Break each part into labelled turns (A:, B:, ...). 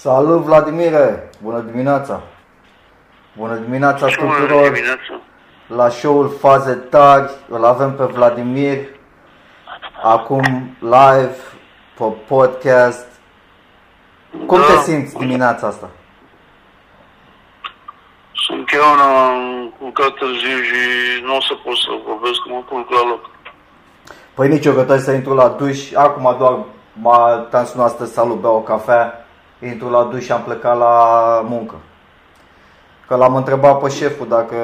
A: Salut Vladimire! Bună dimineața! Bună dimineața
B: Bună
A: tuturor
B: dimineața.
A: la show-ul Faze Tari. Îl avem pe Vladimir acum live pe podcast. Cum
B: Da.
A: te simți dimineața asta?
B: Sunt eu am culcat târziu și nu o să pot să vorbesc că mă culc la loc.
A: Păi nici eu că trebuie să intru la duș. Acum doar m-a te-am sunat astăzi salut, beau o cafea. Intru la duș și am plecat la muncă. Că l-am întrebat pe șeful dacă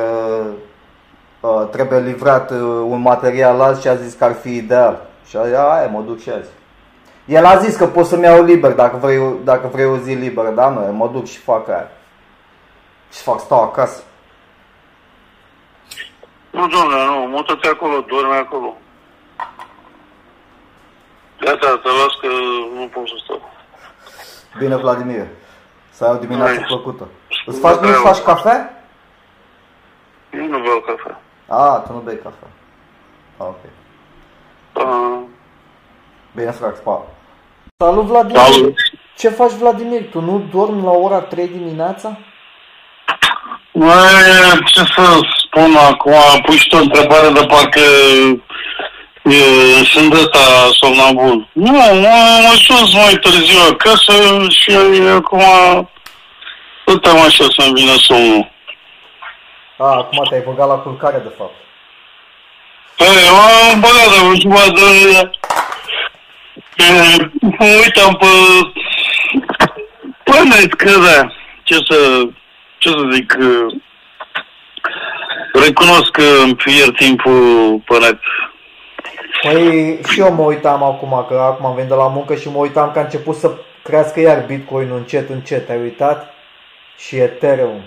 A: uh, trebuie livrat uh, un material azi și a zis că ar fi ideal. Și a zis, aia, mă duc și azi. El a zis că pot să-mi iau liber dacă vrei, dacă vrei o zi liberă, dar nu, mă duc și fac aia. Și fac, stau acasă.
B: Nu, domnule, nu, mută-te acolo, dormi acolo. Gata, te las că nu pot să stau.
A: Bine, Vladimir. Să ai o dimineață
B: Hai.
A: plăcută. Îți faci, nu-ți faci cafea?
B: Eu nu beau cafea.
A: A, tu nu bei cafea. A, ok.
B: Uh,
A: Bine, frate, pa. Salut, Vladimir.
B: Salut.
A: Ce faci, Vladimir? Tu nu dormi la ora 3 dimineața?
C: Măi, ce să spun acum, pui și tu o întrebare de parcă e, sunt ăsta somnambul. Nu, m- am ajuns mai târziu acasă și acum stăteam așa să-mi vină somnul.
A: A, acum te-ai băgat la culcare, de fapt.
C: Păi, am băgat de o jumătate de... e, Mă uitam pe... Pe net, că da, ce să... Ce să zic... e, Recunosc că îmi pierd timpul pe net.
A: Păi și eu mă uitam acum, că acum am venit de la muncă și mă uitam că a început să crească iar Bitcoin încet, încet. Ai uitat? Și Ethereum.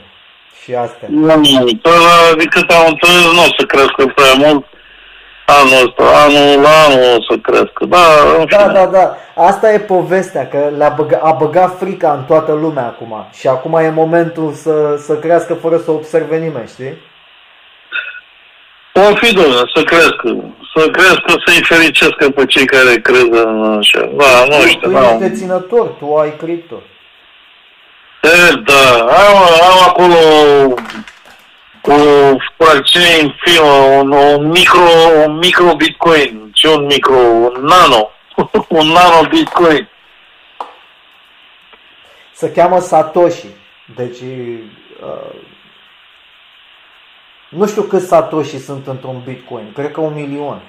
A: Și astea.
C: Nu, Până de cât am înțeles, nu o să crească prea mult. Anul ăsta, anul la anul o să crească. Da, în
A: Da,
C: fine.
A: da, da. Asta e povestea, că le-a băga, a băgat frica în toată lumea acum. Și acum e momentul să, să crească fără să observe nimeni, știi?
C: O fi, domnule, să crească. Să crească, să-i fericească pe cei care cred în așa. Da, nu
A: tu,
C: știu,
A: tu
C: da.
A: ești deținător, tu ai cripto.
C: E, da, am, am acolo o fracțiune infimă, un, un micro, un micro bitcoin. Ce un micro? Un nano. un nano bitcoin.
A: Se cheamă Satoshi. Deci, uh, nu știu câți Satoshi sunt într-un Bitcoin. Cred că un milion.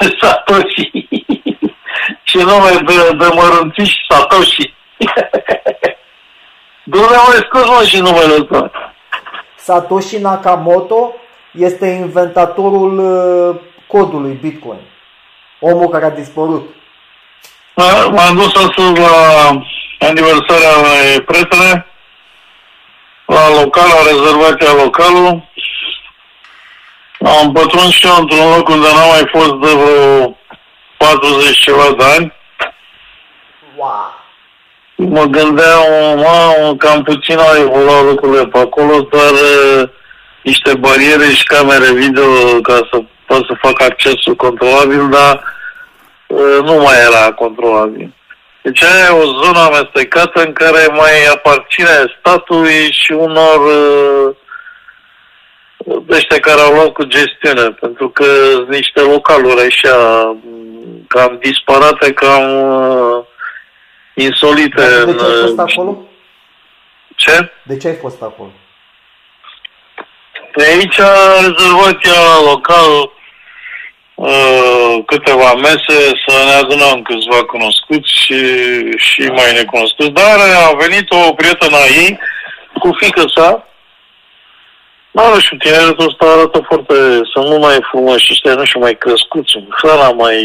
C: Satoshi. Ce nume de, de mărunțiș Satoshi. Dumnezeu mai scos mă și numele ăsta.
A: Satoshi Nakamoto este inventatorul uh, codului Bitcoin. Omul care a dispărut.
C: M- M-am dus astăzi la aniversarea unei prietene, la local, la rezervația localul. Am pătruns și eu într-un loc unde n-am mai fost de vreo 40 ceva de ani.
A: Wow.
C: Mă gândeam, mamă, cam puțin au evoluat lucrurile pe acolo, doar uh, niște bariere și camere video ca să pot să fac accesul controlabil, dar uh, nu mai era controlabil. Deci aia e o zonă amestecată în care mai aparține statului și unor uh, de ăștia care au luat cu gestiune, pentru că sunt niște localuri așa m, cam disparate, cam uh, insolite.
A: Dar de
C: în,
A: ce ai fost
C: uh,
A: acolo?
C: Ce?
A: De ce ai fost acolo?
C: Pe aici, rezervația local, uh, câteva mese, să ne adunăm câțiva cunoscuți și, și mai necunoscuți, dar a venit o prietenă a ei cu fică sa, Mă, nu știu, tineretul ăsta arată foarte, sunt mult mai frumoși ăștia, nu știu, mai crescuți, hrana mai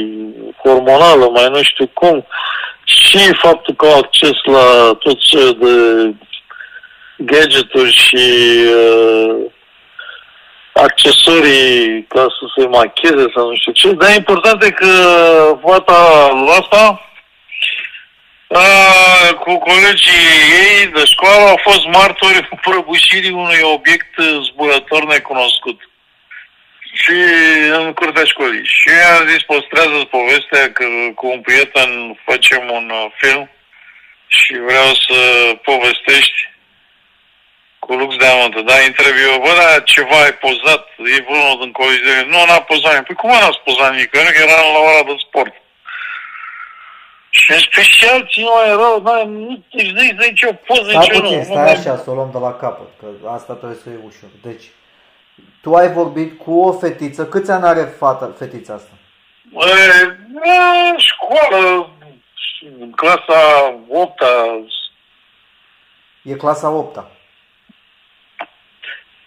C: hormonală, mai nu știu cum. Și faptul că au acces la tot ce de gadgeturi și uh, accesorii ca să se macheze sau nu știu ce. Dar important e că fata asta a, cu colegii ei de școală au fost martori prăbușirii unui obiect zburător necunoscut. și în curtea școlii. Și eu am zis, păstrează povestea că cu un prieten facem un uh, film și vreau să povestești cu lux de amântă. Da, interviu, bă, da, ceva ai pozat, e vreunul din coliziune. Nu, n-a pozat nimic. Păi cum n-ați pozat nimic? Eu nu eram la ora de sport. Și în special țin mai rău, da, nu te zici de nicio poză,
A: Stai
C: nicio
A: puțin,
C: nu.
A: stai așa, să o luăm de la capăt, că asta trebuie să e ușor. Deci, tu ai vorbit cu o fetiță, câți ani are fata, fetița asta?
C: E, e, școală, în clasa 8
A: E clasa 8 -a.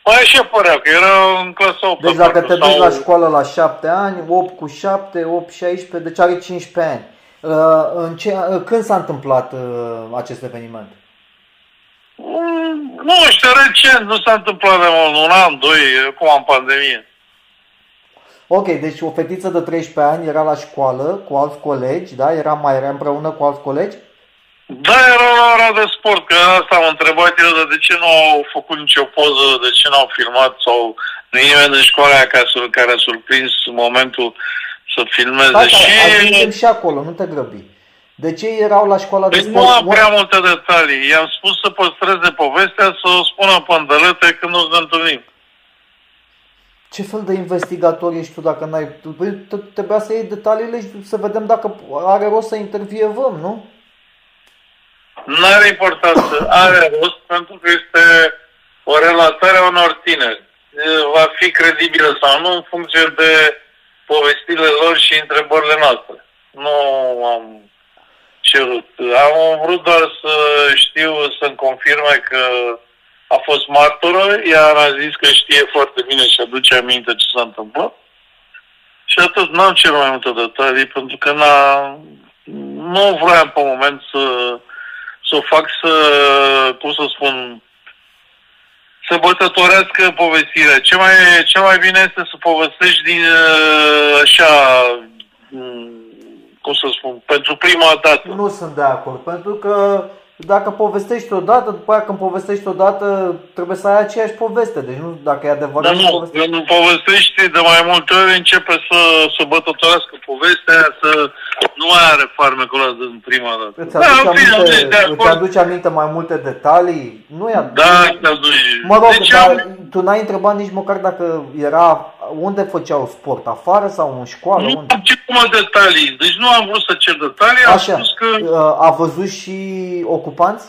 C: Păi așa părea, că era în clasa 8
A: Deci dacă te duci la școală la 7 ani, 8 cu 7, 8, 16, deci are 15 ani. Uh, în ce, uh, când s-a întâmplat uh, acest eveniment?
C: Mm, Nu știu, recent, nu s-a întâmplat de mult, un an, doi, acum în pandemie.
A: Ok, deci o fetiță de 13 ani era la școală cu alți colegi, da? Era mai era împreună cu alți colegi?
C: Da, era la ora de sport, că asta am întrebat eu, de, de ce nu au făcut nicio poză, de ce nu au filmat sau nu e nimeni din școala aia ca să, care a surprins momentul să filmeze.
A: Stai,
C: și...
A: stai, ajungem și acolo, nu te grăbi. De ce erau la școala de
C: Deci
A: sport?
C: nu am prea multe detalii. I-am spus să păstreze povestea, să o spună pe îndălete când o să ne întâlnim.
A: Ce fel de investigator ești tu dacă n-ai... tu- păi, t- Trebuia să iei detaliile și să vedem dacă are rost să intervievăm, nu?
C: Nu are importanță. Are rost pentru că este o relatare a unor tineri. Va fi credibilă sau nu în funcție de povestirile lor și întrebările noastre. Nu am cerut. Am vrut doar să știu, să-mi confirme că a fost martoră, iar a zis că știe foarte bine și aduce aminte ce s-a întâmplat. Și atât, n-am cer mai multe detalii, pentru că n-a, nu vreau pe moment să, să o fac să, cum să spun, să bătătorească povestirea. Ce mai, ce mai bine este să povestești din uh, așa, mm, cum să spun, pentru prima dată.
A: Nu sunt de acord, pentru că dacă povestești odată, după aia când povestești odată, trebuie să ai aceeași poveste. Deci nu, dacă e adevărat,
C: Dar
A: nu
C: nu,
A: povestești.
C: când povestești de mai multe ori, începe să, să bătătorească povestea, să nu mai are farmecul ăla din prima dată.
A: Îți aduce,
C: în fine,
A: aminte,
C: de
A: îți
C: acord.
A: aduce aminte mai multe detalii? Nu e
C: Da, te aduci.
A: Mă rog,
C: deci
A: dar
C: am,
A: tu n-ai întrebat nici măcar dacă era, unde făceau sport, afară sau în școală?
C: nu
A: Unde?
C: am ce cum detalii. Deci nu am vrut să cer detalii, am
A: Așa,
C: spus că
A: uh, a văzut și ocupanți?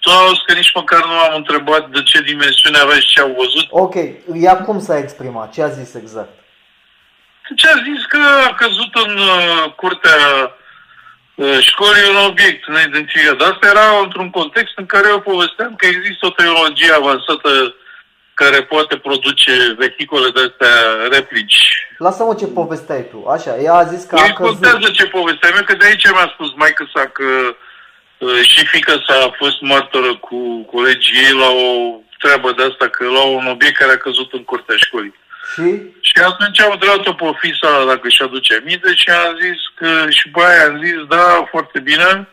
C: tu auzi că nici măcar nu am întrebat de ce dimensiune avea și ce au văzut.
A: Ok, ea cum s-a exprimat? Ce a zis exact?
C: Deci a zis că a căzut în uh, curtea uh, școlii un obiect neidentificat. Dar asta era într-un context în care eu povesteam că există o tehnologie avansată care poate produce vehicule de astea replici.
A: Lasă-mă ce povesteai tu. Așa, ea a zis că
C: Nu
A: a căzut.
C: contează ce povesteam eu, că de aici mi-a spus maică sa că uh, și fică sa a fost martoră cu colegii ei la o treabă de asta, că la un obiect care a căzut în curtea școlii.
A: Și?
C: Și atunci am întrebat-o pe fisa dacă își aduce aminte și am zis că și pe aia am zis, da, foarte bine,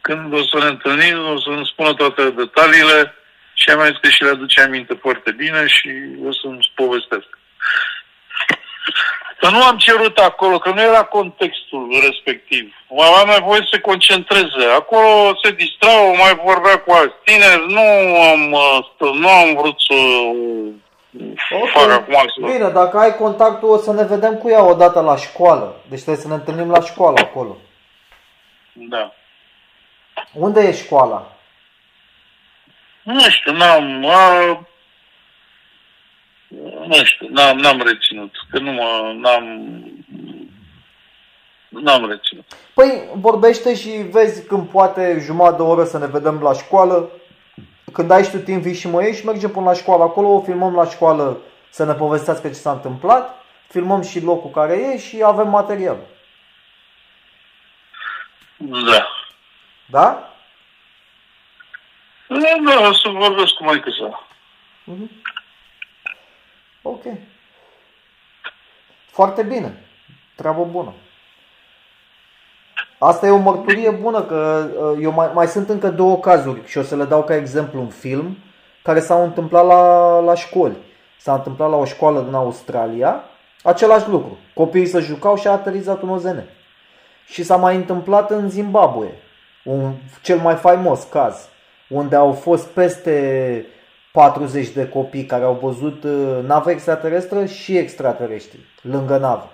C: când o să ne întâlnim, o să-mi spună toate detaliile și am zis că și le aduce aminte foarte bine și o să-mi povestesc. Dar nu am cerut acolo, că nu era contextul respectiv. Mai am nevoie să se concentreze. Acolo se distrau, mai vorbea cu alți tineri. Nu am, uh, nu am vrut să
A: Ok.
C: fac acum să...
A: Bine, dacă ai contactul, o să ne vedem cu ea odată la școală. Deci trebuie să ne întâlnim la școală acolo.
C: Da.
A: Unde e școala?
C: Nu știu, n-am... A... Nu știu, n-am, n-am reținut. Că nu mă... N-am... N-am reținut.
A: Păi vorbește și vezi când poate jumătate de oră să ne vedem la școală. Când ai și tu timp, vii și mă iei și mergem până la școală acolo, o filmăm la școală să ne povestească ce s-a întâmplat, filmăm și locul care e și avem material.
C: Da.
A: Da?
C: Da, da, o să vorbesc cu maică sa.
A: Ok. Foarte bine. Treabă bună. Asta e o mărturie bună, că uh, eu mai, mai sunt încă două cazuri și o să le dau ca exemplu un film care s-au întâmplat la, la școli. s-a întâmplat la o școală din Australia, același lucru. Copiii se jucau și a aterizat un OZN. Și s-a mai întâmplat în Zimbabwe, un cel mai faimos caz, unde au fost peste 40 de copii care au văzut uh, nave extraterestră și extraterestri lângă navă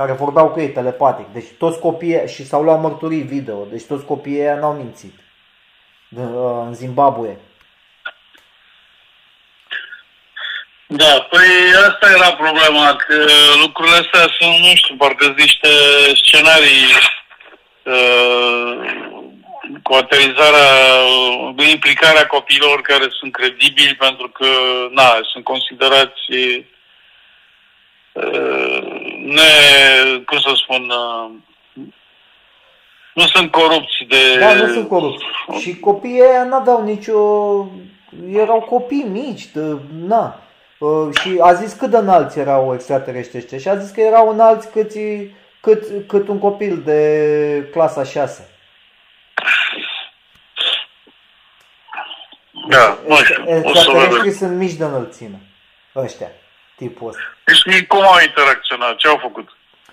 A: care vorbeau cu ei telepatic. Deci toți copiii și s-au luat mărturii video. Deci toți copiii ăia n-au mințit. Uh, în Zimbabwe.
C: Da, păi asta era problema, că lucrurile astea sunt, nu știu, parcă sunt niște scenarii uh, cu aterizarea, uh, implicarea copiilor care sunt credibili pentru că, na, sunt considerați uh, ne, cum să spun, uh, nu sunt corupți de...
A: Da, nu sunt corupți. Și copiii ăia n-aveau nicio... Erau copii mici, de... na. Uh, și a zis cât de înalți erau extraterestri ăștia și a zis că erau înalți cât, cât, cât un copil de clasa 6.
C: Da, nu știu.
A: Extraterestrii sunt mici de înălțime. Ăștia, tipul ăsta.
C: Deci cum au interacționat? Ce au făcut?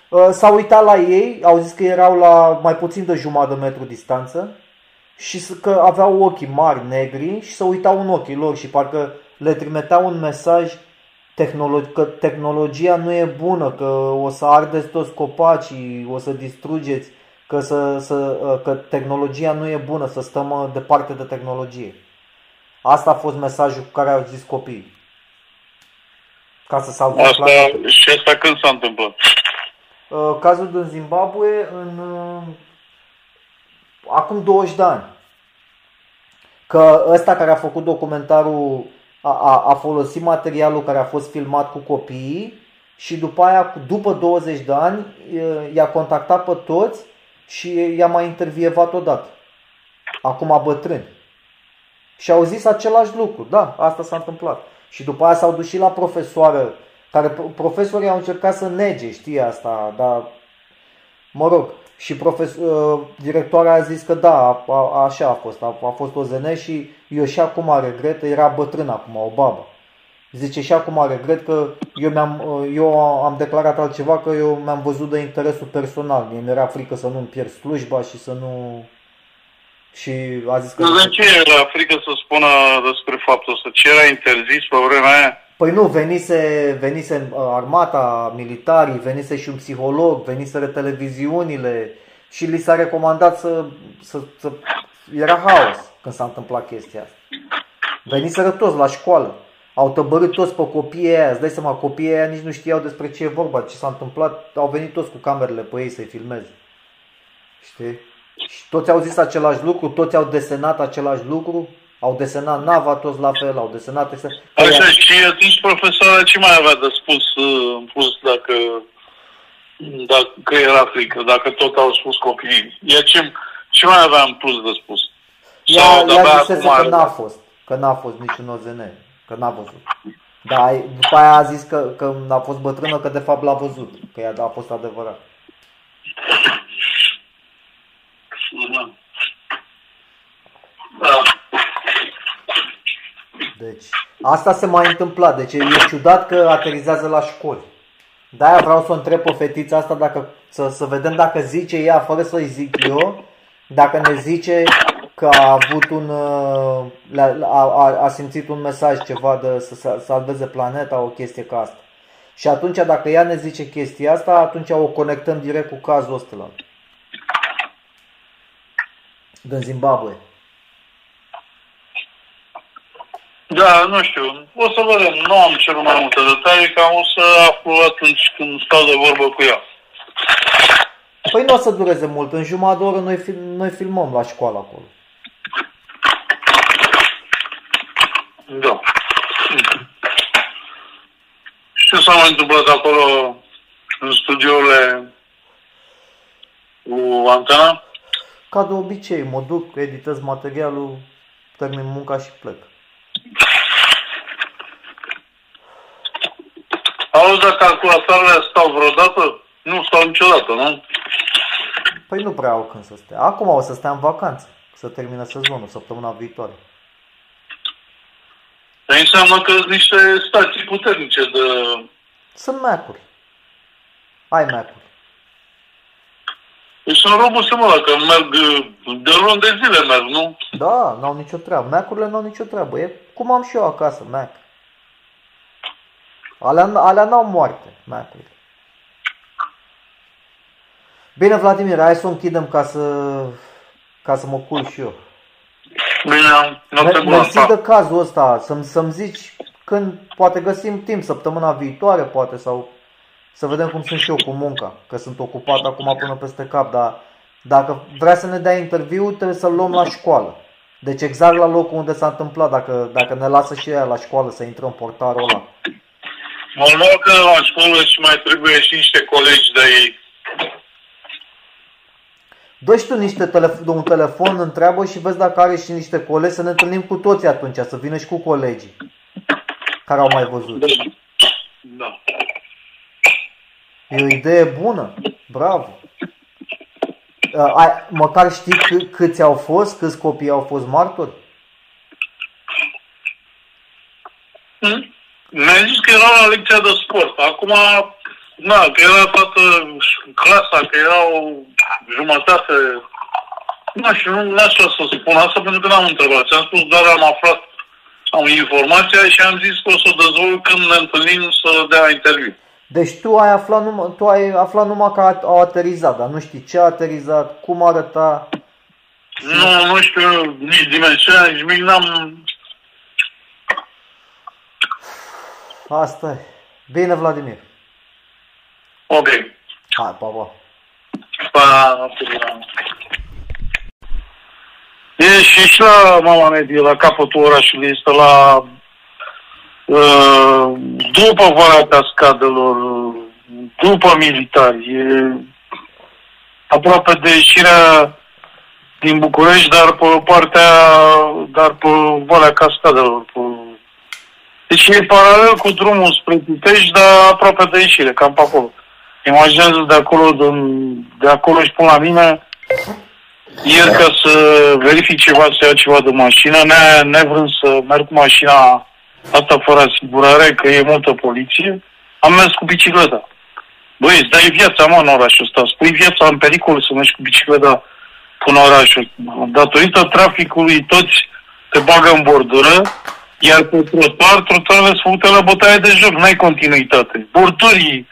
A: Uh, s-au uitat la ei, au zis că erau la mai puțin de jumătate de metru distanță și că aveau ochii mari negri și să uitau în ochii lor și parcă le trimiteau un mesaj că tehnologia nu e bună, că o să ardeți toți copacii, o să distrugeți, că, să, să, uh, că tehnologia nu e bună, să stăm uh, departe de tehnologie. Asta a fost mesajul cu care au zis copiii. Ca să salvăm
C: asta, Și asta când s-a întâmplat?
A: Uh, cazul din Zimbabwe în uh, acum 20 de ani. Că ăsta care a făcut documentarul a, a, a folosit materialul care a fost filmat cu copiii și după aia, după 20 de ani, i-a contactat pe toți și i-a mai intervievat odată. Acum bătrâni. Și au zis același lucru. Da, asta s-a întâmplat. Și după aia s-au dus și la profesoară care profesorii au încercat să nege, știi asta, dar mă rog, și profes, uh, directoarea a zis că da, a, a, așa a fost, a, a fost o zene și eu și acum regret, era bătrân acum, o babă. Zice și acum regret că eu, mi-am, uh, eu am declarat altceva, că eu mi-am văzut de interesul personal. Mie mi-era frică să nu-mi pierd slujba și să nu... Și a zis că...
C: De ce era frică să spună despre faptul ăsta? Ce era interzis pe vremea aia?
A: Păi nu, venise, venise uh, armata, militarii, venise și un psiholog, veniseră televiziunile și li s-a recomandat să, să, să... Era haos când s-a întâmplat chestia asta. Veniseră toți la școală. Au tăbărât toți pe copiii aia. Îți dai seama, copiii aia nici nu știau despre ce e vorba, ce s-a întâmplat. Au venit toți cu camerele pe ei să-i filmeze. Știi? Și toți au zis același lucru, toți au desenat același lucru. Au desenat nava toți la fel, au desenat...
C: Așa, și atunci profesoara ce mai avea de spus uh, în plus dacă, dacă era frică, dacă tot au spus copiii? Ea ce, ce mai avea în plus de spus?
A: Ea, Sau ea zisese că n-a fost, că n-a fost niciun OZN, că n-a văzut. Da, după aia a zis că, că a fost bătrână, că de fapt l-a văzut, că ea a fost adevărat.
C: Da. Da.
A: Deci, asta se mai întâmpla. Deci e ciudat că aterizează la școli. De-aia vreau să o întreb pe fetița asta dacă, să, să vedem dacă zice ea, fără să-i zic eu, dacă ne zice că a avut un, uh, a, a, a simțit un mesaj ceva de să salveze planeta, o chestie ca asta. Și atunci dacă ea ne zice chestia asta, atunci o conectăm direct cu cazul ăsta. Din Zimbabwe.
C: Da, nu știu. O să vedem. Nu am cerut mai multe detalii, că o să aflu atunci când stau de vorbă cu ea.
A: Păi nu o să dureze mult. În jumătate de oră noi, film, noi filmăm la școală acolo.
C: Da. Și ce s-a mai întâmplat acolo în studiourile cu antena?
A: Ca de obicei, mă duc, editez materialul, termin munca și plec.
C: Auzi, dacă calculatoarele stau vreodată? Nu stau niciodată, nu?
A: Păi nu prea au când să stea. Acum o să stea în vacanță, să termină sezonul, săptămâna viitoare.
C: înseamnă că sunt niște stații puternice de...
A: Sunt Mac-uri. Ai Mac-uri.
C: Deci sunt robust mă, că merg de luni de zile merg, nu?
A: Da, n-au nicio treabă. Mac-urile n-au nicio treabă. E cum am și eu acasă, Mac. Alea, alea n-au moarte, Mac-urile. Bine, Vladimir, hai să o închidem ca să, ca să mă cul și eu.
C: Bine, noapte bună,
A: Mersi
C: pa.
A: de cazul ăsta, să-mi, să-mi zici când poate găsim timp, săptămâna viitoare poate, sau să vedem cum sunt și eu cu munca, că sunt ocupat acum până peste cap, dar dacă vrea să ne dea interviu, trebuie să-l luăm la școală. Deci exact la locul unde s-a întâmplat, dacă, dacă ne lasă și ea la școală să intrăm portarul ăla.
C: Normal că la școală și mai trebuie și niște colegi de ei.
A: dă și tu niște telef- un telefon, întreabă și vezi dacă are și niște colegi, să ne întâlnim cu toții atunci, să vină și cu colegii care au mai văzut.
C: Da.
A: E o idee bună. Bravo. Uh, ai, măcar știi câ- câți au fost, câți copii au fost martori?
C: Hmm? Mi-a zis că era la lecția de sport. Acum, na, că era toată clasa, că era o jumătate. Nu știu, nu nu știu să spun asta pentru că n-am întrebat. Ți-am spus, doar am aflat, am informația și am zis că o să o dezvolt când ne întâlnim să dea interviu.
A: Deci tu ai aflat numai, tu ai aflat numai că a- au aterizat, dar nu știi ce a aterizat, cum arăta.
C: Nu, nu știu nici dimensiunea, nici nimic, n-am...
A: Asta e. Bine, Vladimir.
C: Ok.
A: Hai, pa, pa.
C: Pa, noapte bună. E și, și la mama mea, de la capătul orașului, este la uh, după Valea Cascadelor, după militari, e aproape de ieșirea din București, dar pe partea, dar pe Valea Cascadelor. Pe... Deci e paralel cu drumul spre Pitești, dar aproape de ieșire, cam pe acolo. Imaginează de acolo, de, de acolo și până la mine, ieri ca să verific ceva, să iau ceva de mașină, ne, nevrând să merg cu mașina asta fără asigurare, că e multă poliție, am mers cu bicicleta. Băi, îți dai viața, mă, în orașul ăsta. Spui viața în pericol să mergi cu bicicleta până orașul. Datorită traficului, toți te bagă în bordură, iar pe trotuar, trotuarele sunt făcute la bătaie de joc, n-ai continuitate. Borduri,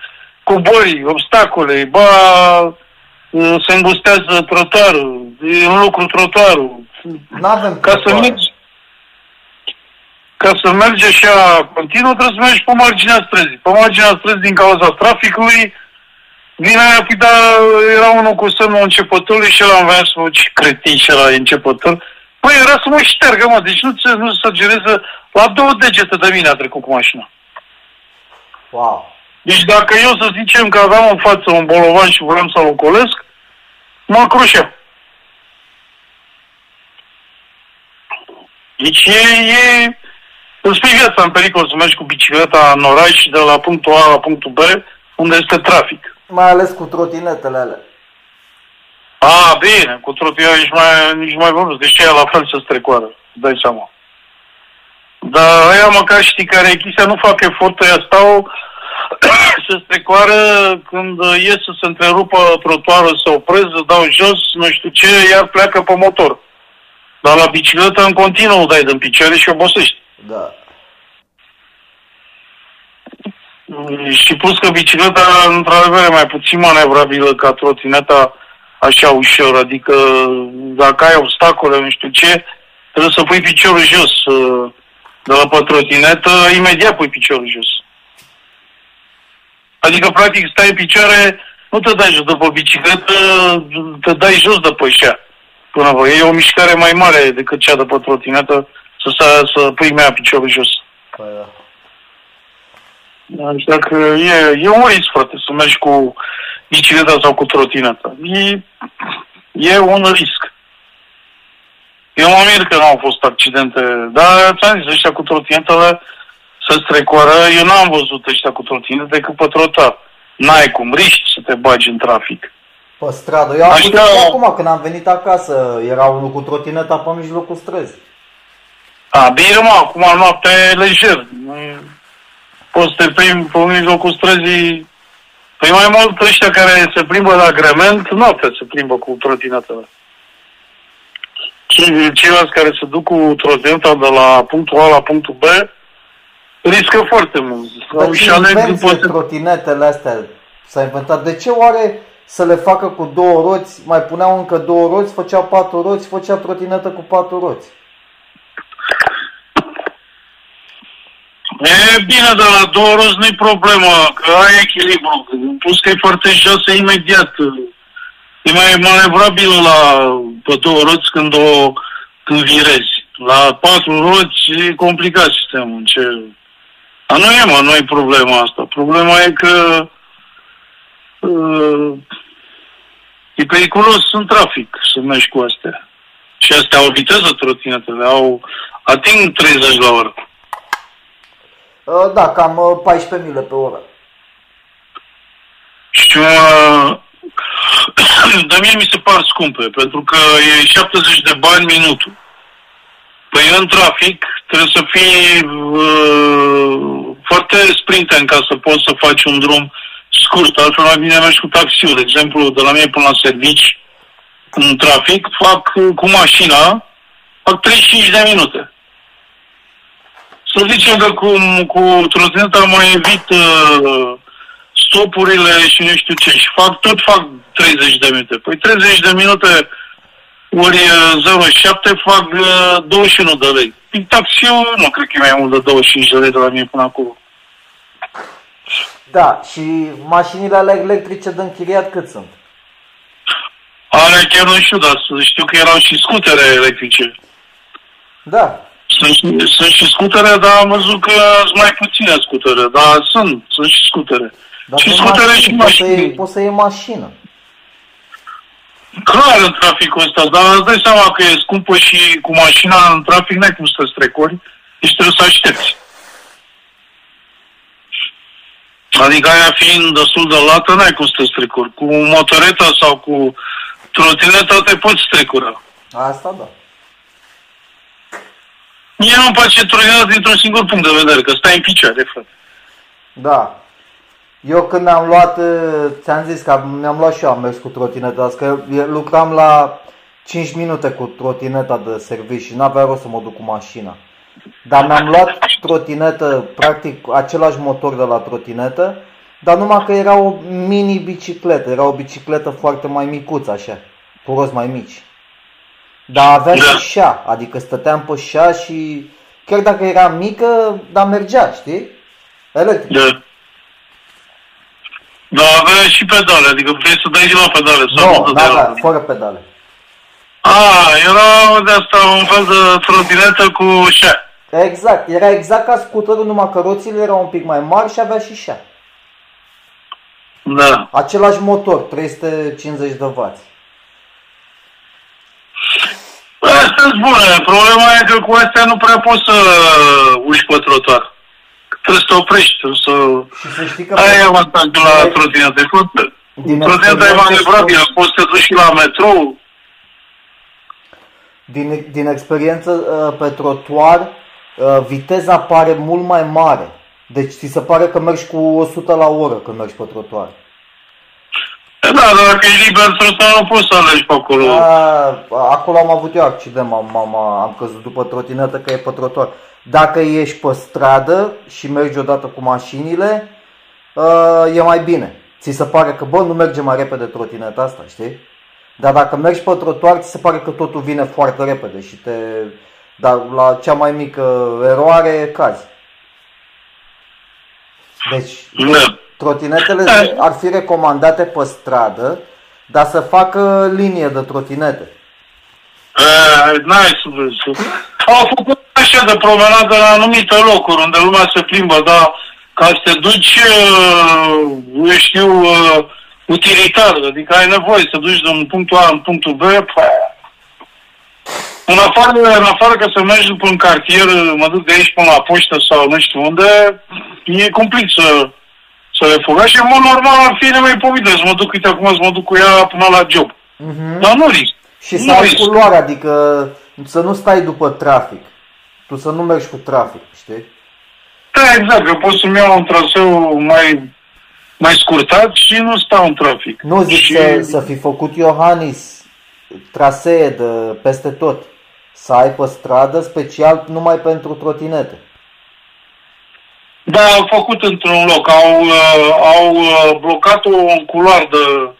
C: cobori, obstacole, ba se îngustează trotuarul, e în lucru trotuarul.
A: N-avem
C: Ca să
A: trotuare.
C: mergi, ca să mergi așa continuu, trebuie să mergi pe marginea străzii. Pe marginea străzii, din cauza traficului, din aia, păi, da, era unul cu semnul începătorului și el am venit să mă ce cretin și ăla începător. Păi era să mă șteargă, mă, deci nu, se, nu se gereze, la două degete de mine a trecut cu mașina.
A: Wow.
C: Deci dacă eu să zicem că aveam în față un bolovan și vreau să-l ocolesc, mă crușea. Deci e, e, îți pui viața în pericol să mergi cu bicicleta în oraș de la punctul A la punctul B, unde este trafic.
A: Mai ales cu trotinetele alea.
C: A, bine, cu trotia nici mai, nici mai vorbesc, deci ea la fel se strecoară, dai seama. Dar aia măcar știi care e chestia, nu fac efortul, ăia stau se strecoară când ies să se întrerupă trotuarul, să opreze, dau jos, nu știu ce, iar pleacă pe motor. Dar la bicicletă în continuu dai din picioare și obosești.
A: Da.
C: Și plus că bicicleta, într-adevăr, e mai puțin manevrabilă ca trotineta așa ușor. Adică dacă ai obstacole, nu știu ce, trebuie să pui piciorul jos. uh, De la pe trotinetă, imediat pui piciorul jos. Adică, practic, stai în picioare, nu te dai jos de pe bicicletă, te dai jos de pe șea. Până vă. E o mișcare mai mare decât cea de pe trotinetă, să, să, să pui mea piciorul jos.
A: Păi, da.
C: Așa că e, e un risc, frate, să mergi cu bicicleta sau cu trotineta. E, e un risc. Eu mă mir că nu au fost accidente, dar ți-am zis, ăștia cu trotinetele să strecoară, eu n-am văzut ăștia cu trotinete decât pe trotar. N-ai cum, riști să te bagi în trafic.
A: Pe stradă. Eu am
C: Așa-
A: văzut și acum când am venit acasă, era unul cu trotineta pe mijlocul străzii.
C: A, bine, mă, acum noaptea e lejer. Nu- Poți să te plimbi pe mijlocul străzii. Păi mai mult ăștia care se plimbă la grement, noaptea se plimbă cu trotinetele. Cei- Ceilalți care se duc cu trotineta de la punctul A la punctul B, riscă foarte mult.
A: Dar
C: Au
A: ce
C: și aleg
A: invenție
C: după...
A: trotinetele astea s-a inventat. De ce oare să le facă cu două roți, mai puneau încă două roți, făceau patru roți, făcea trotinetă cu patru roți?
C: E bine, dar la două roți nu-i problemă, că ai echilibru. Plus că e foarte joasă imediat. E mai manevrabil la pe două roți când o când virezi. La patru roți e complicat sistemul. Ce... Dar nu e, mă, nu e problema asta. Problema e că uh, e periculos în trafic să mergi cu astea. Și astea au viteză trotinetele, au ating 30 la oră.
A: Uh, Da, cam uh, 14 mile pe oră.
C: Și uh, dar mie mi se par scumpe, pentru că e 70 de bani minutul. Păi în trafic trebuie să fii uh, foarte sprinten ca să poți să faci un drum scurt. Altfel mai bine mergi cu taxiul. De exemplu, de la mine până la servici, în trafic, fac uh, cu mașina, fac 35 de minute. Să zicem că cu, cu trotineta mai evit uh, stopurile și nu știu ce. Și fac, tot fac 30 de minute. Păi 30 de minute ori uh, 07 fac uh, 21 de lei. Prin taxiul nu cred că e mai mult de 25 de lei de la mine până acolo.
A: Da, și mașinile alea electrice de închiriat cât sunt?
C: Alea chiar nu știu, dar să știu că erau și scutere electrice.
A: Da,
C: Sunt, și- sunt și scutere, dar am văzut că sunt mai puține scutere. Dar sunt, sunt și scutere.
A: dar
C: și
A: pe
C: scutere și
A: mașini, poți să, iei,
C: mașini.
A: poți să iei mașină.
C: Clar în traficul ăsta, dar îți dai seama că e scumpă și cu mașina în trafic n-ai cum să te strecori, deci trebuie să aștepți. Adică aia fiind destul de lată, n-ai cum să te strecori. Cu motoreta sau cu trotineta te poți strecura.
A: Asta da.
C: Mie nu-mi place trotineta dintr-un singur punct de vedere, că stai în picioare, frate.
A: Da. Eu când am luat, uh, ți-am zis că am- mi-am luat și eu, am mers cu trotineta, asta, că eu lucram la 5 minute cu trotineta de serviciu și n-avea rost să mă duc cu mașina. Dar mi-am luat trotinetă, practic același motor de la trotinetă, dar numai că era o mini bicicletă, era o bicicletă foarte mai micuță așa, cu roți mai mici. Dar avea
C: Da.
A: și șa, adică stăteam pe șa și chiar dacă era mică, dar mergea, știi? Electric.
C: Da. Da, avea și pedale, adică vrei să dai și la pedale. Sau
A: Nu,
C: nu
A: da,
C: dădeai la-
A: da, fără pedale.
C: A, era de asta un fel de trotinetă cu șa.
A: Exact, era exact ca scuterul, numai că roțile erau un pic mai mari și avea și șa.
C: Da.
A: Același motor, 350 de W.
C: Astea sunt bune. Problema e că cu astea nu prea poți să uiți pe trotuar. Trebuie să te oprești, trebuie să...
A: Și să știi că
C: Aia e avantajul la trotinetă. E foarte...
A: Din
C: Trotineta e
A: experiență
C: manevrabilă,
A: știu-
C: poți să te duci și la metrou.
A: din, din experiență uh, pe trotuar, uh, viteza pare mult mai mare. Deci ți se pare că mergi cu 100 la oră când mergi pe trotuar.
C: Da, dar dacă e liber trotuar, nu poți să alegi pe acolo.
A: A, acolo am avut eu accident, am, am, am căzut după trotinetă că e pe trotuar. Dacă ești pe stradă și mergi odată cu mașinile, uh, e mai bine. Ți se pare că, bă, nu merge mai repede trotineta asta, știi? Dar dacă mergi pe trotuar, ți se pare că totul vine foarte repede și te... Dar la cea mai mică eroare cazi. Deci,
C: Da.
A: Trotinetele ar fi recomandate pe stradă, dar să facă linie de trotinete.
C: Uh, n-ai să vezi. Au făcut așa de promenadă la anumite locuri unde lumea se plimbă, dar ca să te duci, uh, eu știu, uh, utilitar, adică ai nevoie să duci din punctul A în punctul B, păi, în afară, în afară că să mergi după un cartier, mă duc de aici până la poștă sau nu știu unde, e complic să, să le fugă și în mod normal ar fi nemaipomenit să mă duc, uite acum să mă duc cu ea până la job.
A: Mhm.
C: Dar nu risc.
A: Și
C: Nu
A: să ai
C: risc.
A: culoare, adică să nu stai după trafic. Tu să nu mergi cu trafic, știi?
C: Da, exact. Eu pot să-mi iau un traseu mai, mai scurtat și nu stau în trafic.
A: Nu zic
C: și...
A: să, să fi făcut Iohannis trasee de peste tot. Să ai pe stradă special numai pentru trotinete.
C: Da, au făcut într-un loc. Au, uh, au uh, blocat un culoar de,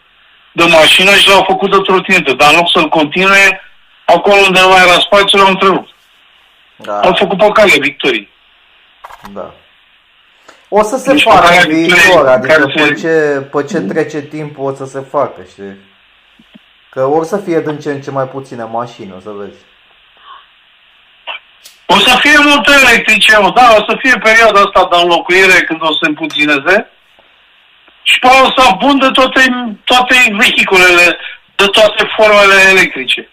C: de mașină și l-au făcut de trotinete. Dar în loc să-l continue, acolo unde mai era spațiu, l-au întrerupt.
A: Da,
C: Au făcut pe cale victorii.
A: da. O să se
C: Deci,
A: facă
C: care-
A: în viitor, adică
C: care
A: pe
C: se-
A: ce, pe ce trece timpul o să se facă, știi? Că or să fie din ce în ce mai puține mașini, o să vezi.
C: O să fie multe electrice, mă, da, o să fie perioada asta de înlocuire când o să împuțineze și pe o să abundă toate, toate vehiculele de toate formele electrice.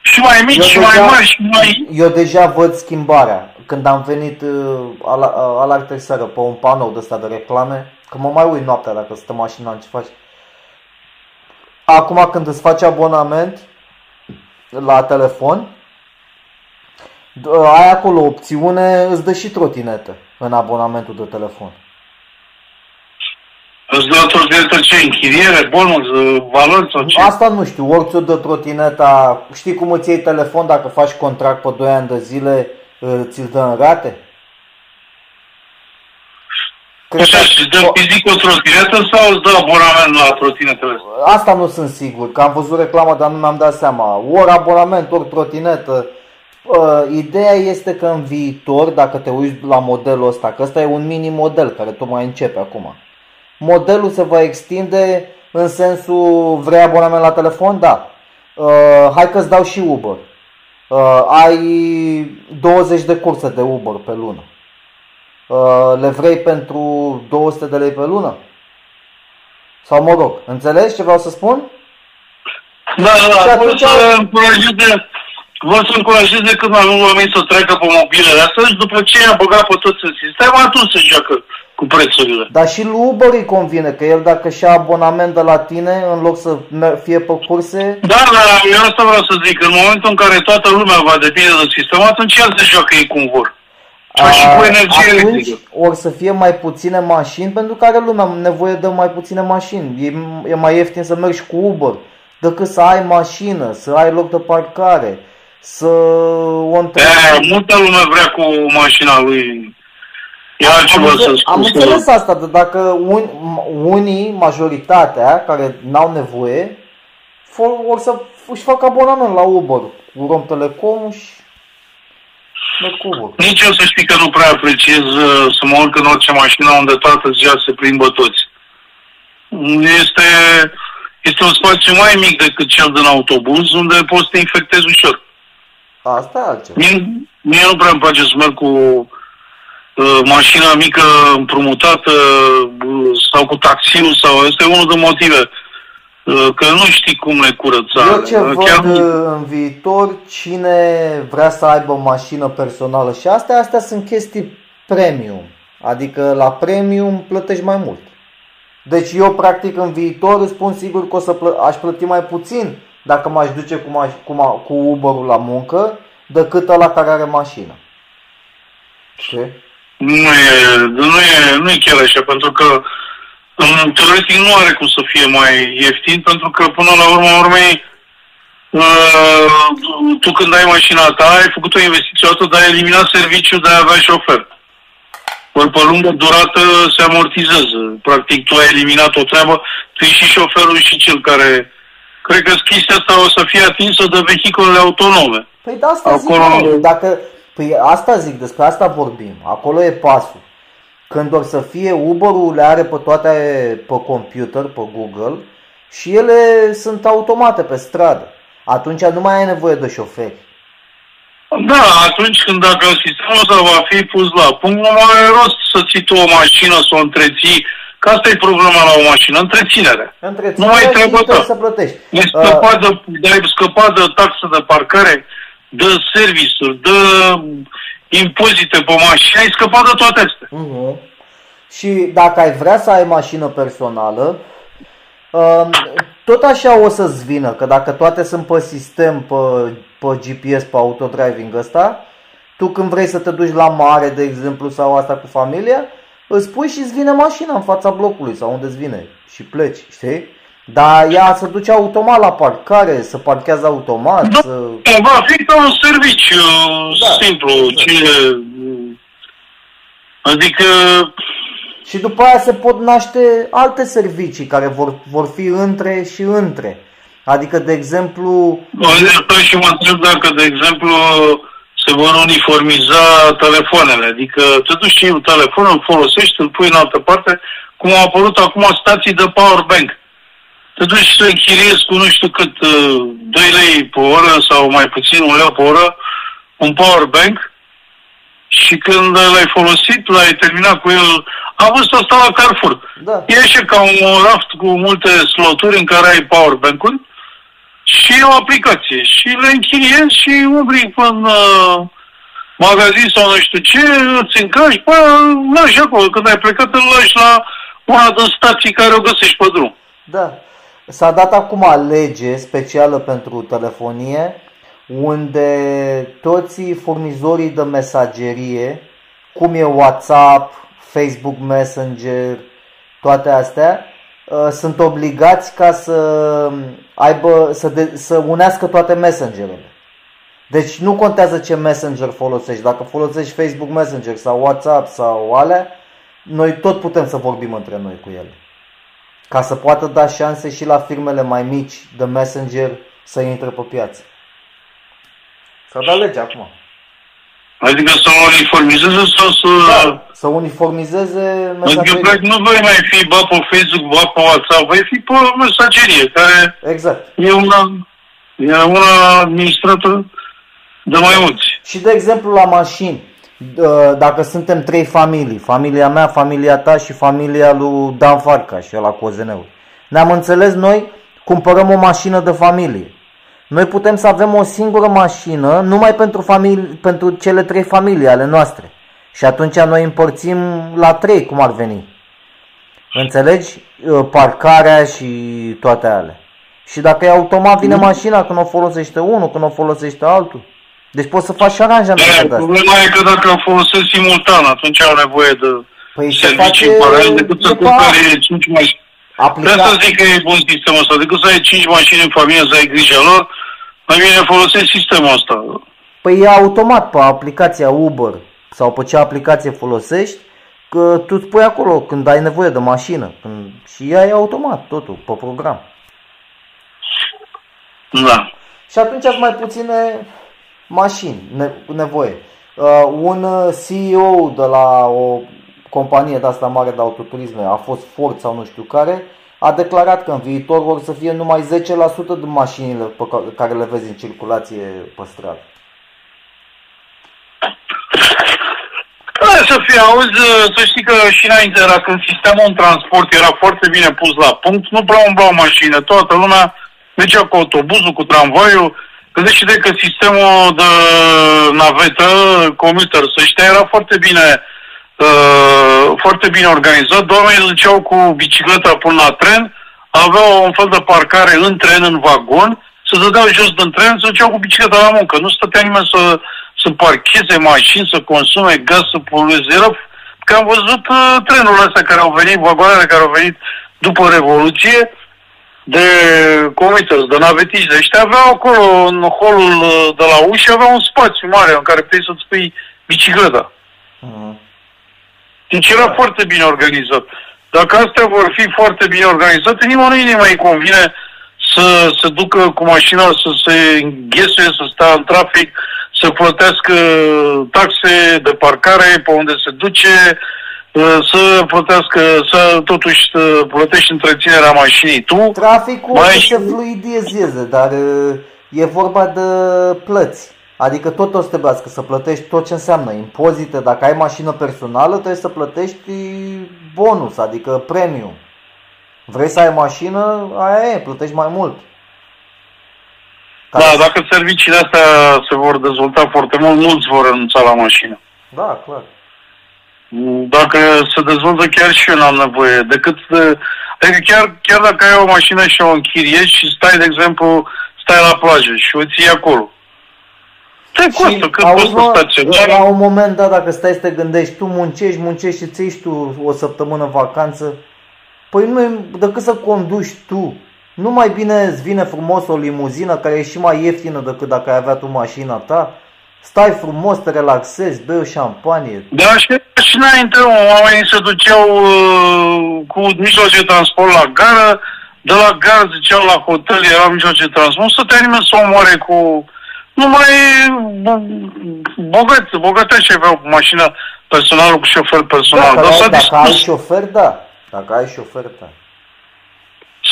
C: Și mai mici,
A: Eu
C: și mai
A: deja-
C: mari, și mai...
A: Eu deja văd schimbarea. Când am venit uh, ala, uh, alaltă seară pe un panou de ăsta de reclame, că mă mai uit noaptea dacă stă mașina în ce faci. Acum când îți faci abonament la telefon, d- uh, ai acolo o opțiune, îți dă și trotinetă în abonamentul de telefon.
C: Îți dă trotinetă ce? Închiriere, bonus, valori sau ce?
A: Asta nu știu, ori ți-o dă trotineta, știi cum îți iei telefon dacă faci contract pe 2 ani de zile, uh, ți-l dă în rate? Cred
C: Așa,
A: că-
C: și dă fizic o trotinetă sau îți dă abonament la trotinetele astea?
A: Asta nu sunt sigur, că am văzut reclamă, dar nu mi-am dat seama. Ori abonament, ori trotinetă. Uh, ideea este că în viitor, dacă te uiți la modelul ăsta, că ăsta e un mini model care tocmai începe acum, modelul se va extinde în sensul vrei abonament la telefon? Da. Uh, hai că-ți dau și Uber. Uh, ai 20 de curse de Uber pe lună. Uh, le vrei pentru 200 de lei pe lună? Sau mă rog, înțelegi ce vreau să spun?
C: Da, da,
A: Și
C: da, vor
A: atunci-
C: să încurajeze, vor să încurajeze cât mai mult oameni să treacă pe mobilele astea și după ce a băgat pe toți în sistem, atunci se joacă cu prețurile.
A: Dar și lui Uber îi convine, că el dacă și-a abonament de la tine, în loc să mer- fie pe curse,
C: Da, dar eu asta vreau să zic, în momentul în care toată lumea va depinde de sistem, atunci el se joacă ei cum vor. Ca și cu energie
A: atunci
C: electrică.
A: or să fie mai puține mașini, pentru că are lumea nevoie de mai puține mașini. E, e mai ieftin să mergi cu Uber decât să ai mașină, să ai loc de parcare, să o întrebi.
C: Aia, multă lume vrea cu mașina lui. E altceva
A: Am,
C: să
A: înțe- am
C: spun.
A: înțeles asta, dar dacă un, unii, majoritatea, care n-au nevoie, for, or să își fac abonament la Uber cu Rom Telecom și merg cu Uber.
C: Nici eu să știi că nu prea apreciez uh, să mă urc în orice mașină unde toată ziua se plimbă toți. Este, este un spațiu mai mic decât cel din autobuz, unde poți să te infectezi ușor.
A: Asta e altceva.
C: Mie, mie nu prea îmi place să merg cu uh, mașina mică împrumutată uh, sau cu taxiul sau... Este unul din motive. Uh, că nu știi cum le curăța.
A: Eu ce
C: Uh,
A: văd
C: chiar nu-
A: în viitor, cine vrea să aibă o mașină personală și astea, astea sunt chestii premium. Adică la premium plătești mai mult. Deci eu practic în viitor îți spun sigur că o să plă- aș plăti mai puțin dacă m-aș duce cu, maș- cu, ma- cu Uber-ul la muncă decât ăla care are mașină. Știi?
C: Nu e, nu e, nu e chiar așa, pentru că în teoretic nu are cum să fie mai ieftin, pentru că până la urmă urmei uh, tu când ai mașina ta, ai făcut o investiție altă, dar ai eliminat serviciul de a avea șofer. Ori pe lungă durată se amortizează. Practic tu ai eliminat o treabă, tu ești și șoferul și cel care... Cred că chestia asta o să fie atinsă de vehiculele autonome.
A: Păi de asta
C: Acolo-
A: zic, mă, dacă, păi asta zic, despre asta vorbim. Acolo e pasul. Când or să fie Uber-ul le are pe toate pe computer, pe Google și ele sunt automate pe stradă. Atunci nu mai ai nevoie de șoferi.
C: Da, atunci când dacă sistemul ăsta va fi pus la punct, nu mai are rost să ții tu o mașină, să o întreții, că asta e problema la o mașină, întreținerea.
A: Întreține
C: Nu mai
A: și
C: trebuie
A: trebuie
C: ta.
A: să plătești.
C: Ai
A: Uh,
C: scăpat de, de, ai scăpat de taxă de parcare, de servisuri, de impozite pe mașini, ai scăpat de toate astea.
A: Mhm. Și dacă ai vrea să ai mașină personală, um, tot așa o să-ți vină, că dacă toate sunt pe sistem, pe, pe GPS, pe autodriving ăsta, Tu când vrei să te duci la mare, de exemplu, sau asta cu familia, îți pui și îți vine mașina în fața blocului sau unde îți vine și pleci, știi? Dar ea se duce automat la parcare, să parchează automat.
C: Da,
A: să...
C: va fi ca un serviciu
A: Da,
C: simplu.
A: exact.
C: Cine... Adică,
A: Și după aia se pot naște alte servicii care vor, vor fi între și între. Adică, de exemplu,
C: Asta și mă întreb dacă, de exemplu, se vor uniformiza telefoanele. Adică te duci și un telefon, îl folosești, îl pui în altă parte, cum au apărut acum stații de power bank. Te duci să închiriezi cu nu știu cât, uh, 2 lei pe oră sau mai puțin, 1 leu pe oră, un power bank și când l-ai folosit, l-ai terminat cu el, am văzut asta la Carrefour.
A: da,
C: E așa ca un raft cu multe sloturi în care ai powerbank-uri și o aplicație. Și le închiriezi și umbli în uh, magazin sau nu știu ce, îți încarci, bă, lași acolo. Când ai plecat, îl lași la una din stații care o găsești pe drum.
A: da. S-a dat acum lege specială pentru telefonie unde toți furnizorii de mesagerie, cum e WhatsApp, Facebook Messenger, toate astea, uh, sunt obligați ca să aibă, să, de, să unească toate messengerele. Deci nu contează ce messenger folosești. Dacă folosești Facebook Messenger sau WhatsApp sau alea, noi tot putem să vorbim între noi cu ele. Ca să poată da șanse și la firmele mai mici de messenger să intre pe piață. S-a dat legea acum.
C: Adică să o uniformizeze sau să...
A: Da, să uniformizeze
C: Adică,
A: mesageria.
C: practic, nu voi mai fi ba pe Facebook, ba pe WhatsApp, voi fi pe mesagerie, care
A: Exact.
C: e una, e una administrată de mai mulți.
A: Și de exemplu la mașini, d- dacă suntem trei familii, familia mea, familia ta și familia lui Dan Farca și la Cozeneu, ne-am înțeles noi, cumpărăm o mașină de familie. Noi putem să avem o singură mașină numai pentru, famili- pentru cele trei familii ale noastre. Și atunci noi împărțim la trei, cum ar veni. Înțelegi? Uh, Parcarea și toate alea. Și dacă e automat, vine mașina când o folosește unul, când o folosește altul. Deci poți să faci și aranjamente
C: Da,
A: de astea.
C: problema e că dacă o folosesc simultan, atunci au nevoie de
A: Păi se
C: servicii
A: face
C: în paralel decât să
A: după
C: cumpere 5 mașini. De
A: aplica...
C: asta zic că e bun sistemul ăsta. Decât să ai 5 mașini în familie, să ai grijă lor, mai bine folosesc sistemul ăsta.
A: Păi e automat pe aplicația Uber sau pe ce aplicație folosești, că tu îți pui acolo când ai nevoie de mașină când... și ea e automat totul, pe program.
C: Da.
A: Și atunci ai mai puține mașini, ne- nevoie. Uh, un uh, CEO de la o companie de asta mare de autoturisme, a fost Ford sau nu știu care, a declarat că în viitor vor să fie numai 10% din mașinile pe ca- care le vezi în circulație pe stradă.
C: Da, să fie, auzi, să știi că și înainte era când sistemul în transport era foarte bine pus la punct, nu prea umblau mașină, toată lumea mergea cu autobuzul, cu tramvaiul, gândește-te că sistemul de navetă, commuters, ăștia era foarte bine uh, foarte bine organizat, oamenii duceau cu bicicleta până la tren, aveau un fel de parcare în tren, în vagon, se dădeau jos din tren, se duceau cu bicicleta la muncă. Nu stătea nimeni să, să parcheze mașini, să consume gaz, să polueze. Era, că am văzut uh, trenurile astea care au venit, vagoanele care au venit după Revoluție, de comiters, de navetiști, de ăștia aveau acolo, în holul uh, de la ușă, aveau un spațiu mare în care puteai să-ți pui bicicleta.
A: Mhm.
C: Deci era foarte bine organizat. Dacă astea vor fi foarte bine organizate, nimănui nu mai convine să se ducă cu mașina, să se înghesuie, să stea în trafic, să plătească taxe de parcare pe unde se duce, uh, să plătească, să totuși să plătești întreținerea mașinii tu.
A: Traficul
C: Mai
A: o să
C: și-
A: se fluidizeze, dar uh, e vorba de plăți. Adică tot o să trebuiască să plătești tot ce înseamnă impozite. Dacă ai mașină personală, trebuie să plătești bonus, adică premium. Vrei să ai mașină, aia e, plătești mai mult. Care-
C: Da, dacă serviciile astea se vor dezvolta foarte mult, mulți vor renunța la mașină.
A: da, clar.
C: Dacă se dezvoltă chiar și eu n-am nevoie, decât de... Adică chiar, chiar dacă ai o mașină și o închiriești și stai, de exemplu, stai la plajă și o ții acolo. Te costă, că poți să staționari.
A: La un moment dat, dacă stai să te gândești, tu muncești, muncești și ți tu o săptămână vacanță, păi nu e decât să conduci tu. Nu mai bine îți vine frumos o limuzină care e și mai ieftină decât dacă ai avea tu mașina ta? Stai frumos, te relaxezi, bei o șampanie.
C: Da, și, și înainte oamenii se duceau uh, cu mijloace de transport la gară, de la gară ziceau la hotel, erau mijloace de transport, nu stătea nimeni să omoare cu... Numai bogați, bogăteși aveau cu mașina personală, cu șofer personal.
A: Da, Dar dacă, dacă ai șofer, da. Dacă ai șofer, da.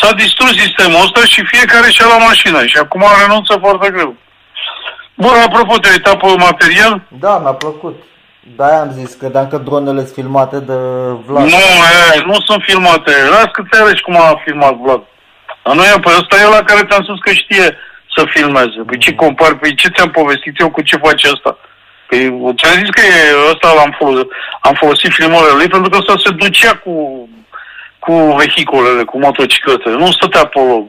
C: S-a distrus sistemul ăsta și fiecare și-a luat mașina și acum renunță foarte greu. Bun, apropo, te-ai uitat pe material?
A: Da, mi-a plăcut. Da, am zis, credeam că dronele sunt filmate de Vlad.
C: Nu, e, nu sunt filmate. Las că ți arăți cum a filmat Vlad. Dar nu e, păi ăsta e la care ți-am spus că știe să filmeze. Păi ce compar, păi ce ți-am povestit eu cu ce face asta? Păi ți-am zis că e, ăsta l-am folosit, am folosit filmările lui pentru că ăsta se ducea cu, cu vehiculele, cu motocicletele. Nu stătea acolo.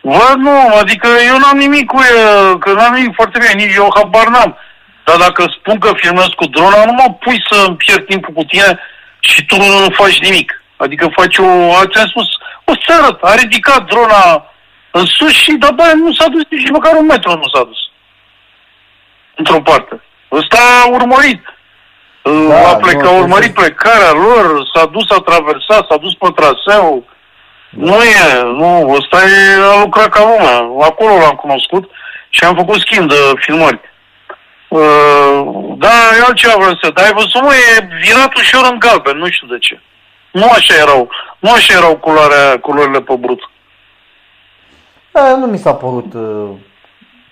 C: Vă, nu, adică eu n-am nimic cu el, că n-am nimic foarte bine, nici eu habar n-am. Dar dacă spun că filmez cu drona, nu mă pui să pierd timpul cu tine și tu nu faci nimic. Adică faci o, ți-am spus, o să arăt, a ridicat drona în sus și de nu s-a dus nici măcar un metru nu s-a dus. Într-o parte. Ăsta a urmărit. Da, a plecat, a urmărit plecarea lor, s-a dus, a traversat, s-a dus pe traseu, nu e, nu, ăsta e, a lucrat ca lumea. Acolo l-am cunoscut și am făcut schimb de filmări. Uh, da, e altceva vreau să dar ai văzut, mă, e virat ușor în galben, nu știu de ce. Nu așa erau, nu așa erau culoarea, culorile pe brut.
A: Da, nu mi s-a părut uh,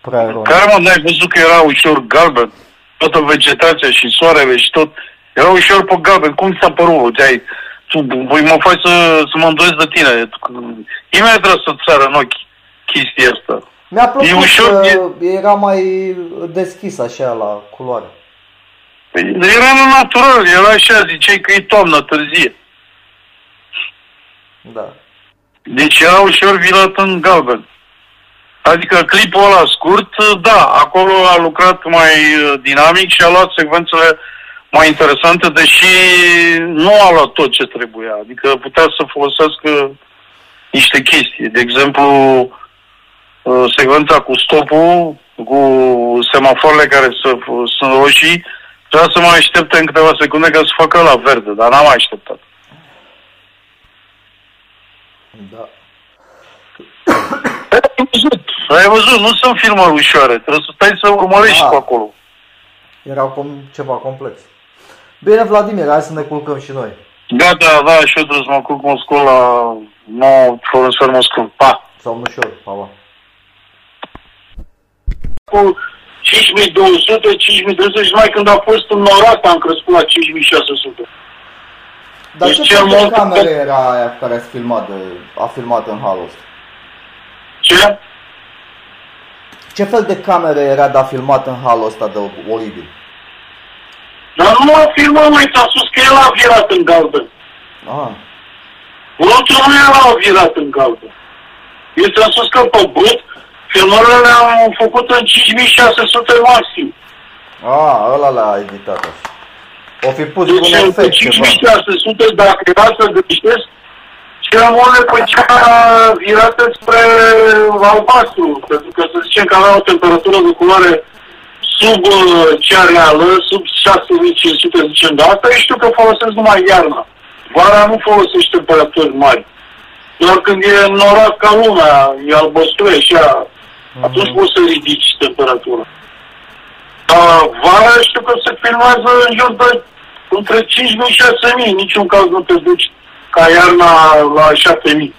A: prea rău.
C: Care mă, n-ai văzut că era ușor galben? Toată vegetația și soarele și tot. Era ușor pe galben. Cum ți-a părut? Ai, tu voi mă faci să, să mă îndoiesc de tine. Imediat trebuie să-ți sară în ochi chestia asta.
A: Mi-a plăcut e ușor, că e... era mai deschis așa la culoare.
C: Păi, era natural, era așa, ziceai că e toamnă târzie.
A: Da.
C: Deci era ușor vilat în galben. Adică clipul ăla scurt, da, acolo a lucrat mai dinamic și a luat secvențele uh, mai interesante, deși nu a luat tot ce trebuia. Adică putea să folosească niște chestii. De exemplu, uh, secvența cu stopul, cu semafoarele care să, sunt roșii, trebuia să mai aștepte în câteva secunde ca să facă la verde, dar n-am mai așteptat.
A: Da.
C: Ai văzut, ai văzut, nu sunt filmări ușoare, trebuie să stai să urmărești pe acolo.
A: Era com- ceva complex. Bine, Vladimir, hai să ne culcăm și noi.
C: Gata, da, și eu trebuie să mă culc Moscou la 9 fără Moscou. Pa!
A: Somn ușor, pa, pa.
C: Cu 5200, 5300 și mai când a fost în Norat am crescut la 5600.
A: Dar deci ce fel de cameră era aia care a filmat, de, a filmat în halul ăsta?
C: Ce?
A: Ce fel de cameră era de a filmat în halul ăsta de oribil?
C: Dar nu a filmat mai s-a spus că el a virat în galben.
A: Ah.
C: Brutul nu era virat în galben. Eu ți-am spus că pe brut, filmările le-am făcut în 5600 maxim.
A: Ah, ăla l-a editat așa. O fi pus
C: deci,
A: un efect
C: 5600, dacă era să greșesc, cel mult le făcea virată spre albastru, pentru că să zicem că avea o temperatură de culoare sub uh, cea reală, sub 6500, zicem, dar asta știu că folosesc numai iarna. Vara nu folosești temperaturi mari. Doar când e norat ca lumea, e albăstrue așa, uh-huh. atunci poți să ridici temperatura. Dar vara știu că se filmează în jur de între 5.000 și 6.000, niciun caz nu te duci ca iarna la 7.000.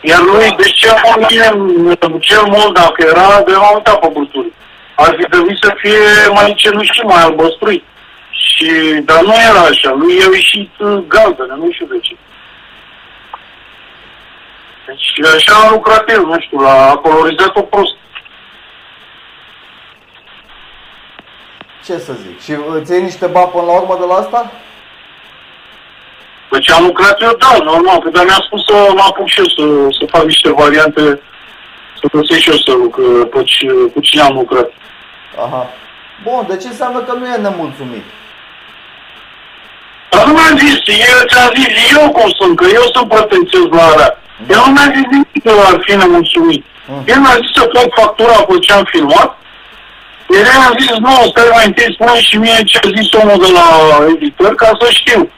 C: Iar lui, deci cel mult, cel mult dacă era, de la uitat pe culturi. Ar fi trebuit să fie mai cenușit, mai albăstrui. Și, dar nu era așa, lui i-a ieșit galbenă, nu știu de ce. Deci așa a lucrat el, nu știu, a colorizat-o prost.
A: Ce să zic? Și îți iei niște bani până la urmă de la asta?
C: Deci am lucrat eu, da, normal, că dar mi-a spus să mă apuc și eu să, să fac niște variante, să găsesc și eu să lucr, cu, cu cine am lucrat.
A: Aha. Bun, de ce înseamnă că nu e nemulțumit?
C: Dar nu mi-am zis, eu ți-am zis eu cum sunt, că eu sunt pretențios la alea. El nu mi-a zis nimic că ar fi nemulțumit.
A: Mm.
C: El mi-a zis să fac factura cu ce am filmat. Iar eu am zis, nu, stai mai întâi, spune și mie ce a zis omul de la editor, ca să știu.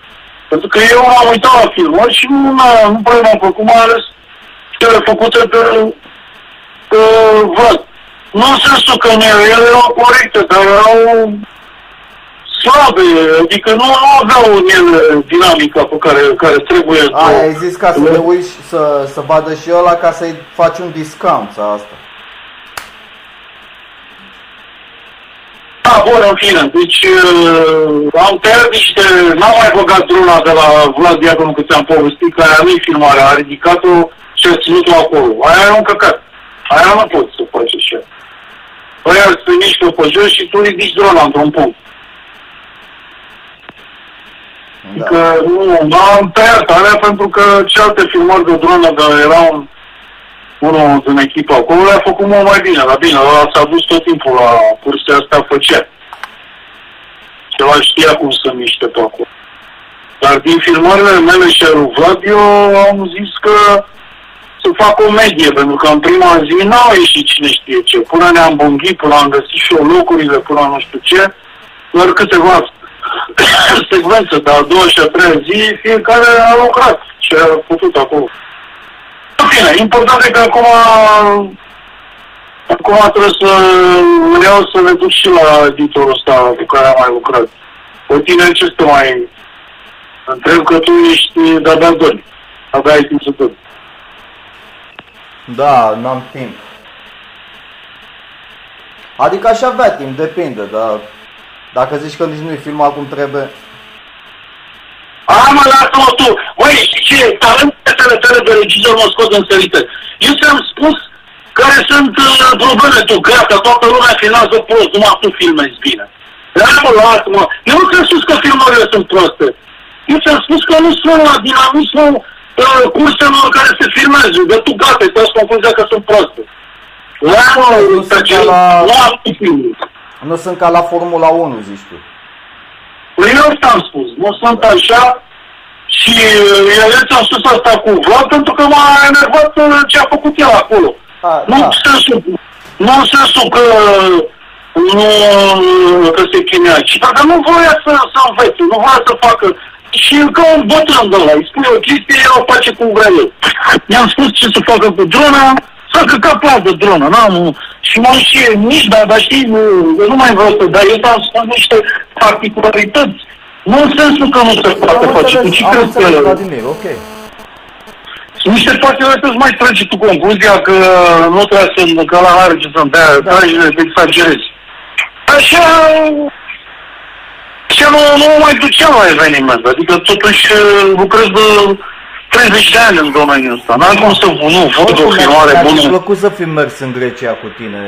C: Pentru că eu am uitat la filmări și nu, m-a- nu prea m-am făcut, mai ales cele făcute de, de Vlad. Nu în sensul că nu, ele erau corecte, dar erau slabe, adică nu, nu aveau în ele dinamica pe care, care trebuie să...
A: A, ai zis ca să le uiți să, să vadă și ăla ca să-i faci un discount sau asta.
C: Da, bun, în fine. Deci uh, am tăiat niște... N-am mai băgat drona de la Vlad Diaconu că ți-am povestit, că aia nu-i filmarea. A ridicat-o și a ținut-o acolo. Aia e un căcat. Aia nu poți să faci așa. Aia să mișcă pe jos și tu ridici drona într-un punct.
A: Da.
C: Că nu, am tăiat alea pentru că cealaltă filmări de dronă de era un, unul din echipa acolo, le-a făcut mult mai bine, dar bine, ăla s-a dus tot timpul la curse astea, făcea. Ceva știa cum să miște pe acolo. Dar din filmările mele și al lui Vlad, eu am zis că să fac o medie, pentru că în prima zi n-au ieșit cine știe ce. Până ne-am bunghit, până am găsit și eu locurile, până nu știu ce, doar câteva secvențe, dar a doua și a treia zi, fiecare a lucrat și a putut acolo. În fine, important e că acum Acum trebuie să vreau să ne duc și la editorul ăsta cu care am mai lucrat. Pe tine ce să te mai întreb că tu ești de-abia doi. Abia ai timp să dormi.
A: Da, n-am timp. Adică aș avea timp, depinde, dar dacă zici că nici nu-i filmat cum trebuie,
C: A, mă, lasă-mă tu! Băi, știi ce? Talentele tale de regizor mă scot în sărite. Eu ți-am spus care sunt uh, probleme tu, gata, toată lumea filmează prost, numai tu filmezi bine. Dar mă, lasă-mă! Eu nu ți-am spus că filmările sunt proaste. Eu ți-am spus că nu sunt la dinamismul uh, curselor care se filmează. De tu gata, îți dați concluzia că sunt proaste. Lasă-mă,
A: Nu sunt
C: tăcere,
A: ca la-
C: nu am filmul.
A: nu sunt ca la Formula 1, zici tu.
C: Păi eu ți-am spus, nu sunt așa și uh, eu ți-am spus asta cu Vlad pentru că m-a enervat uh, ce a făcut el acolo.
A: A,
C: Nu
A: da.
C: în sensul, nu în sensul că nu că se chinea, ci dacă nu voia să, să învețe, nu voia să facă și e ca un bătrân de ăla, îi spune o chestie, el o face cum vrea el. I-am spus ce să facă cu drona, să facă ca de dronă, n-am, și mă și nici, dar, dar știi, nu, eu nu mai vreau să, dar eu ți-am spus niște particularități. Nu în sensul că nu se poate
A: Am
C: face, tu
A: înțeles,
C: ce
A: am
C: crezi
A: înțeles,
C: că...
A: Vladimir, ok.
C: Sunt niște particularități mai tragi tu concluzia că nu trebuie să, că la are ce să-mi dea,
A: Da.
C: tragi de exagerezi. Așa, așa nu, nu mai duceam la eveniment, adică totuși lucrez de 30 de ani în domeniul ăsta. N-am cum să nu văd o filmare
A: Mi-ar fi
C: bună.
A: plăcut să fi mers în Grecia cu tine,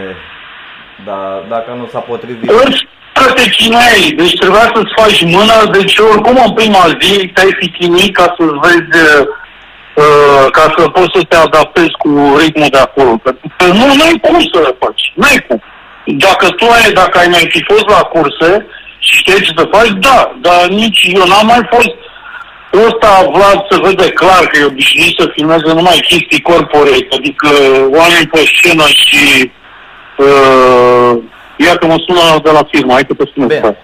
A: dar dacă nu s-a potrivit.
C: Ăsta te chineai, deci trebuia să-ți faci mâna, deci oricum în prima zi te-ai fi chinuit ca să-ți vezi, uh, ca să poți să te adaptezi cu ritmul de acolo. Pentru că nu, nu ai cum să le faci, nu ai cum. Dacă tu ai, dacă ai mai fi fost la curse și știi ce să faci, da, dar nici eu n-am mai fost Ăsta Vlad se vede clar că e obișnuit să filmeze numai chestii corporate, adică oameni pe scenă și uh, ia că mă sună de la firmă, hai că te sună.
A: Bine.